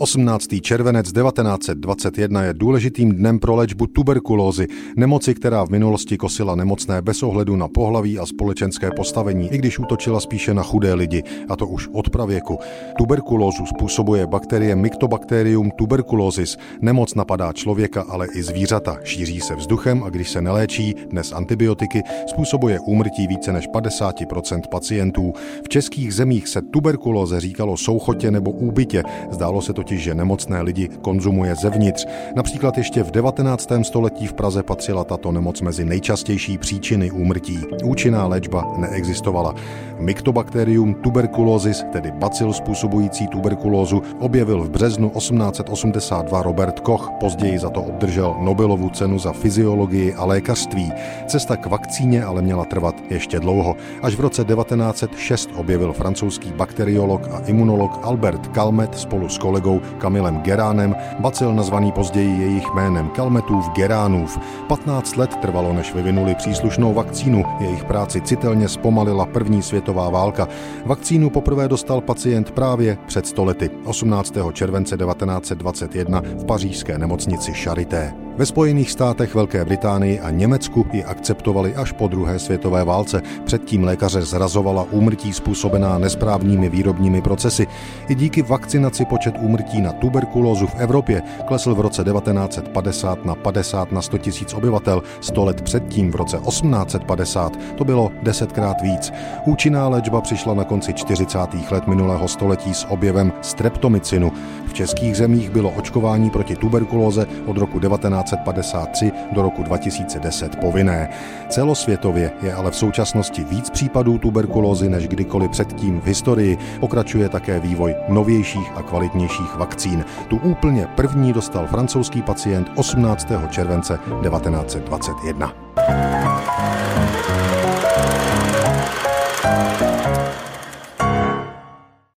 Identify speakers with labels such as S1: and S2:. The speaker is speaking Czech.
S1: 18. červenec 1921 je důležitým dnem pro léčbu tuberkulózy, nemoci, která v minulosti kosila nemocné bez ohledu na pohlaví a společenské postavení, i když útočila spíše na chudé lidi, a to už od pravěku. Tuberkulózu způsobuje bakterie Mycobacterium tuberculosis. Nemoc napadá člověka, ale i zvířata. Šíří se vzduchem a když se neléčí, dnes antibiotiky, způsobuje úmrtí více než 50% pacientů. V českých zemích se tuberkulóze říkalo souchotě nebo úbytě. Zdálo se totiž, že nemocné lidi konzumuje zevnitř. Například ještě v 19. století v Praze patřila tato nemoc mezi nejčastější příčiny úmrtí. Účinná léčba neexistovala. Mycobacterium tuberculosis, tedy bacil způsobující tuberkulózu, objevil v březnu 1882 Robert Koch. Později za to obdržel Nobelovu cenu za fyziologii a lékařství. Cesta k vakcíně ale měla trvat ještě dlouho. Až v roce 1906 objevil francouzský bakteriolog a imunolog Albert Calmet spolu s kolegou Kamilem Geránem bacil nazvaný později jejich jménem Kalmetův Geránův. 15 let trvalo, než vyvinuli příslušnou vakcínu. Jejich práci citelně zpomalila první světová válka. Vakcínu poprvé dostal pacient právě před stolety, 18. července 1921 v pařížské nemocnici Charité. Ve Spojených státech, Velké Británii a Německu ji akceptovali až po druhé světové válce. Předtím lékaře zrazovala úmrtí způsobená nesprávnými výrobními procesy. I díky vakcinaci počet úmrtí na tuberkulózu v Evropě klesl v roce 1950 na 50 na 100 tisíc obyvatel. Sto let předtím v roce 1850 to bylo desetkrát víc. Účinná léčba přišla na konci 40. let minulého století s objevem streptomycinu. V českých zemích bylo očkování proti tuberkulóze od roku 1953 do roku 2010 povinné. Celosvětově je ale v současnosti víc případů tuberkulózy než kdykoliv předtím v historii. Pokračuje také vývoj novějších a kvalitnějších vakcín. Tu úplně první dostal francouzský pacient 18. července 1921.